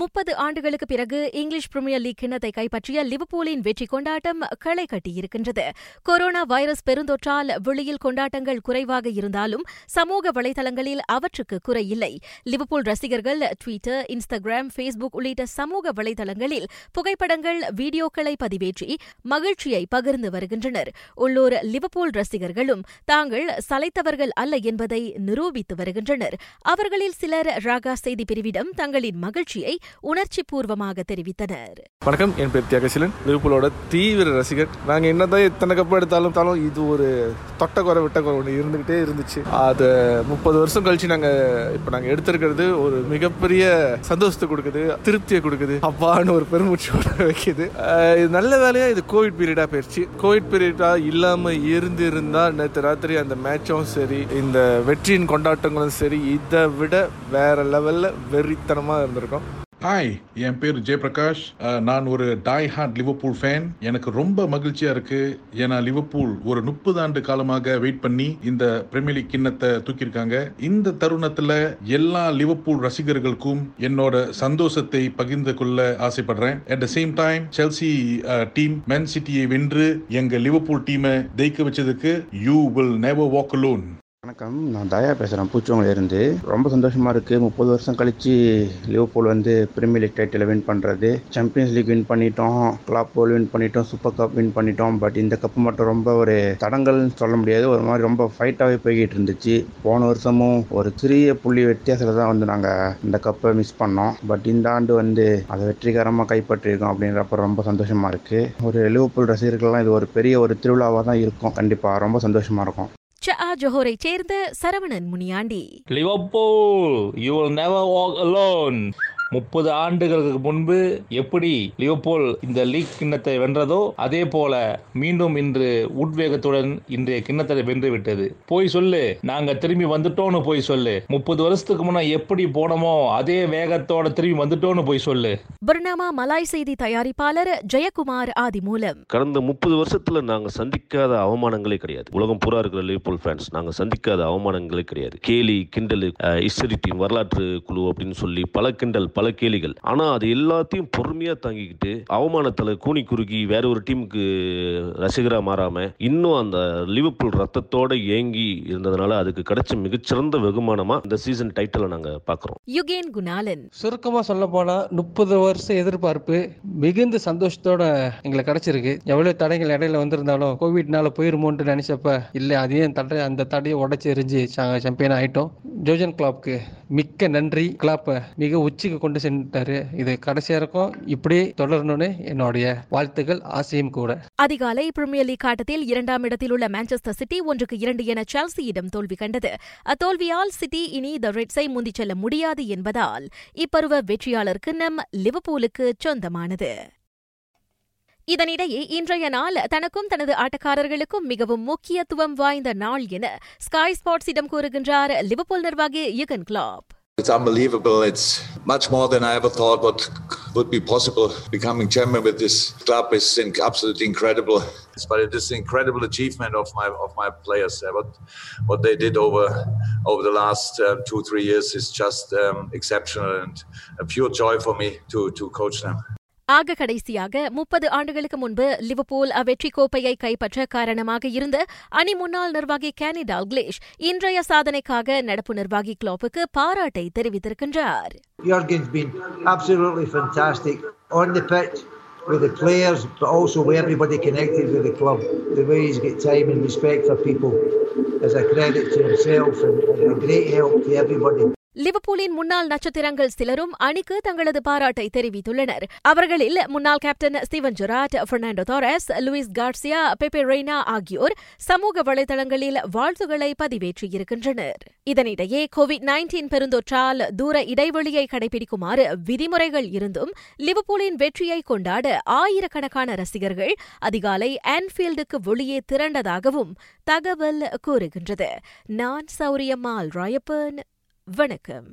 முப்பது ஆண்டுகளுக்கு பிறகு இங்கிலீஷ் பிரீமியர் லீக் கிண்ணத்தை கைப்பற்றிய லிவர்பூலின் வெற்றி கொண்டாட்டம் களை கட்டியிருக்கின்றது கொரோனா வைரஸ் பெருந்தொற்றால் வெளியில் கொண்டாட்டங்கள் குறைவாக இருந்தாலும் சமூக வலைதளங்களில் அவற்றுக்கு குறையில்லை லிவர்பூல் ரசிகர்கள் ட்விட்டர் இன்ஸ்டாகிராம் ஃபேஸ்புக் உள்ளிட்ட சமூக வலைதளங்களில் புகைப்படங்கள் வீடியோக்களை பதிவேற்றி மகிழ்ச்சியை பகிர்ந்து வருகின்றனர். உள்ளூர் லிவர்பூல் ரசிகர்களும் தாங்கள் சலைத்தவர்கள் அல்ல என்பதை நிரூபித்து வருகின்றனர். அவர்களில் சிலர் ராகா செய்தி பிரிவிடம் தங்களின் மகிழ்ச்சியை உணர்ச்சி பூர்வமாக தெரிவித்தனர். வணக்கம் என் பேர் தியாகசிலன். லிவர்பூலோட தீவிர ரசிகர். நாங்கள் என்னதான் எத்தனை கப்பு எடுத்தாலும் தாலும் இது ஒரு தொட்ட குறை விட்ட குறை ஒன்று இருந்துகிட்டே இருந்துச்சு. அது முப்பது வருஷம் கழிச்சு நாங்கள் இப்போ நாங்கள் எடுத்திருக்கிறது ஒரு மிகப்பெரிய சந்தோஷத்தை கொடுக்குது திருப்தியை கொடுக்குது அப்பான்னு ஒரு பெருமூச்சு வைக்குது. இது நல்ல வேலையா? இது கோவிட் பீரியடா போயிடுச்சு கோவிட் பீரியடா இல்லாம இருந்து இருந்தா நேற்று ராத்திரி அந்த மேட்சும் சரி இந்த வெற்றியின் கொண்டாட்டங்களும் சரி இதை விட வேற லெவல்ல வெறித்தனமா இருந்திருக்கும். ஹாய் என் பேர் ஜெயபிரகாஷ். நான் ஒரு டாய் ஹார்ட் லிவர்பூல் ஃபேன் எனக்கு ரொம்ப மகிழ்ச்சியா இருக்கு. ஏன்னா லிவர்பூல் ஒரு முப்பது ஆண்டு காலமாக வெயிட் பண்ணி இந்த பிரீமியர் லீக் கிண்ணத்தை தூக்கியிருக்காங்க. இந்த தருணத்துல எல்லா லிவர்பூல் ரசிகர்களுக்கும் என்னோட சந்தோஷத்தை பகிர்ந்து கொள்ள ஆசைப்படுறேன். At the same time Chelsea team man சிட்டியை வென்று எங்க லிவர்பூல் டீமை ஜெயிக்க வச்சதுக்கு you will never walk alone வணக்கம். நான் தயா பேசுகிறேன் பூச்சவங்கிலிருந்து ரொம்ப சந்தோஷமாக இருக்குது முப்பது வருஷம் கழித்து லிவர்பூல் வந்து பிரீமியர் லீக் டைட்டில் வின் பண்ணுறது சாம்பியன்ஸ் லீக் வின் பண்ணிட்டோம். கிளாப் போல் வின் பண்ணிட்டோம். சூப்பர் கப் வின் பண்ணிட்டோம். பட் இந்த கப் மட்டும் ரொம்ப ஒரு தடங்கல்னு சொல்ல முடியாது. ஒரு மாதிரி ரொம்ப ஃபைட்டாகவே போய்கிட்டு இருந்துச்சு. போன வருஷமும் ஒரு சிறிய புள்ளி வித்தியாசத்தில் தான் வந்து நாங்கள் இந்த கப்பை மிஸ் பண்ணோம். பட் இந்த ஆண்டு வந்து அதை வெற்றிகரமாக கைப்பற்றியிருக்கோம் அப்படின்றப்ப ரொம்ப சந்தோஷமாக இருக்குது ஒரு லிவர்பூல் ரசிகர்கள்லாம் இது ஒரு பெரிய ஒரு திருவிழாவாக தான் இருக்கும். கண்டிப்பாக ரொம்ப சந்தோஷமாக இருக்கும். சஆ ஜோஹரை சேர்ந்த Saravanan Muniandy. Liverpool you will never walk alone முப்பது ஆண்டுகளுக்கு முன்பு எப்படி லிவர்பூல் இந்த லீக் கிண்ணத்தை வென்றதோ அதே போல மீண்டும் இன்று உட்வேகத்துடன் இன்றைய கிண்ணத்தை வென்று விட்டது. போய் சொல்லு நாங்க திரும்பி வந்துட்டோம்னு போய் சொல்லு. முப்பது வருஷத்துக்கு முன்ன எப்படி போனோமோ அதே வேகத்தோட திரும்பி வந்துட்டோம்னு போய் சொல்லு. பர்னாமா மலாய் செய்தி தயாரிப்பாளர் ஜெயக்குமார் ஆதிமூலம். கடந்த முப்பது வருஷத்துல நாங்க சந்திக்காத அவமானங்களே கிடையாது. உலகம் பூரா இருக்கிற லிவர்பூல் ஃபேன்ஸ் நாங்க சந்திக்காத அவமானங்களே கிடையாது. கேலி கிண்டல் ஹிஸ்டரி டீம் வரலாற்று குழு அப்படின்னு சொல்லி பல கிண்டல் பல கேலிகள். ஆனா அது எல்லாத்தையும் பொறுமையா தாங்கிக்கிட்டு அவமானத்துல கூனி குறுகி வேற ஒரு டீமுக்கு ரசிகரா மாறாம இன்னும் அந்த லிவர்பூல் ரத்தத்தோட ஏங்கி இருந்ததுனால அதுக்கு கிடைச்ச மிகச்சிறந்த வெகுமானமா இந்த சீசன் டைட்டிலை நாங்க பாக்குறோம். யுகேன் குணாலன். சுருக்கமாக சொல்ல போனால் முப்பது வருஷம் எதிர்பார்ப்பு மிகுந்த சந்தோஷத்தோட எங்களுக்கு கிடைச்சிருக்கு. எவ்வளோ தடைகள் இடையில வந்திருந்தாலும் கோவிட்னால போயிருமோன்ட்டு நினைச்சப்ப இல்லை அதையும் தடை அந்த தடையை உடச்சி எரிஞ்சு சாம்பியன் ஆயிட்டோம். ஜோஜன் கிளாப்க்கு மிக்க நன்றி. கிளாப்பை மிக உச்சிக்கு கொண்டு சென்றாரு. இது கடைசியா இருக்கும். இப்படி தொடரணும்னு என்னுடைய வாழ்த்துக்கள் ஆசையும் கூட. அதிகாலை பிரிமியர் லீக் ஆட்டத்தில் இரண்டாம் இடத்தில் உள்ள மான்செஸ்டர் சிட்டி ஒன்றுக்கு இரண்டு என செல்சியிடம் தோல்வி கண்டது. அத்தோல்வியால் சிட்டி இனி த ரெட்ஸை முந்திச் செல்ல முடியாது என்பதால் இப்பருவ வெற்றியாளர் கிண்ணம் லிவபூலுக்கு சொந்தமானது. இதனிடையே இன்றைய நாள் தனக்கும் தனது ஆட்டக்காரர்களுக்கும் மிகவும் முக்கியத்துவம் வாய்ந்த நாள் என ஸ்கை ஸ்பாட்ஸிடம் கூறுகின்றார் லிவபூல் நிர்வாகி Yugan Klopp It's unbelievable. It's much more than I ever thought what would be possible. Becoming chairman with this club is absolutely incredible. But it is an incredible achievement of my of my players. What what they did over over the last uh, two three years is just um, exceptional and a pure joy for me to to coach them. ஆக கடைசியாக முப்பது ஆண்டுகளுக்கு முன்பு Liverpool அவ்வெற்றி கோப்பையை கைப்பற்ற காரணமாக இருந்த அணி முன்னாள் நிர்வாகி கேனி டால்க்லேஷ் இன்றைய சாதனைக்காக நடப்பு நிர்வாகி கிளாப்புக்கு பாராட்டை தெரிவித்திருக்கின்றார் Jurgen's been absolutely fantastic on the pitch with the players, but also with everybody connected with the club. The way he's got time and respect for people is a credit to himself and, and a great help to everybody. லிவர்பூலின் முன்னாள் நட்சத்திரங்கள் சிலரும் அணிக்கு தங்களது பாராட்டை தெரிவித்துள்ளனர். அவர்களில் முன்னாள் captain Steven Gerrard Fernando Torres Luis Garcia Pepe Reina ஆகியோர் சமூக வலைதளங்களில் வாழ்த்துக்களை பதிவேற்றியிருக்கின்றனர். இதனிடையே கோவிட் நைன்டீன் பெருந்தொற்றால் தூர இடைவெளியை கடைபிடிக்குமாறு விதிமுறைகள் இருந்தும் லிவர்பூலின் வெற்றியை கொண்டாட ஆயிரக்கணக்கான ரசிகர்கள் அதிகாலை ஆன்ஃபீல்டுக்கு வெளியே திரண்டதாகவும் தகவல் கூறுகின்றது. நான் சௌரியம்மாள் ராயப்பன் வணக்கம்.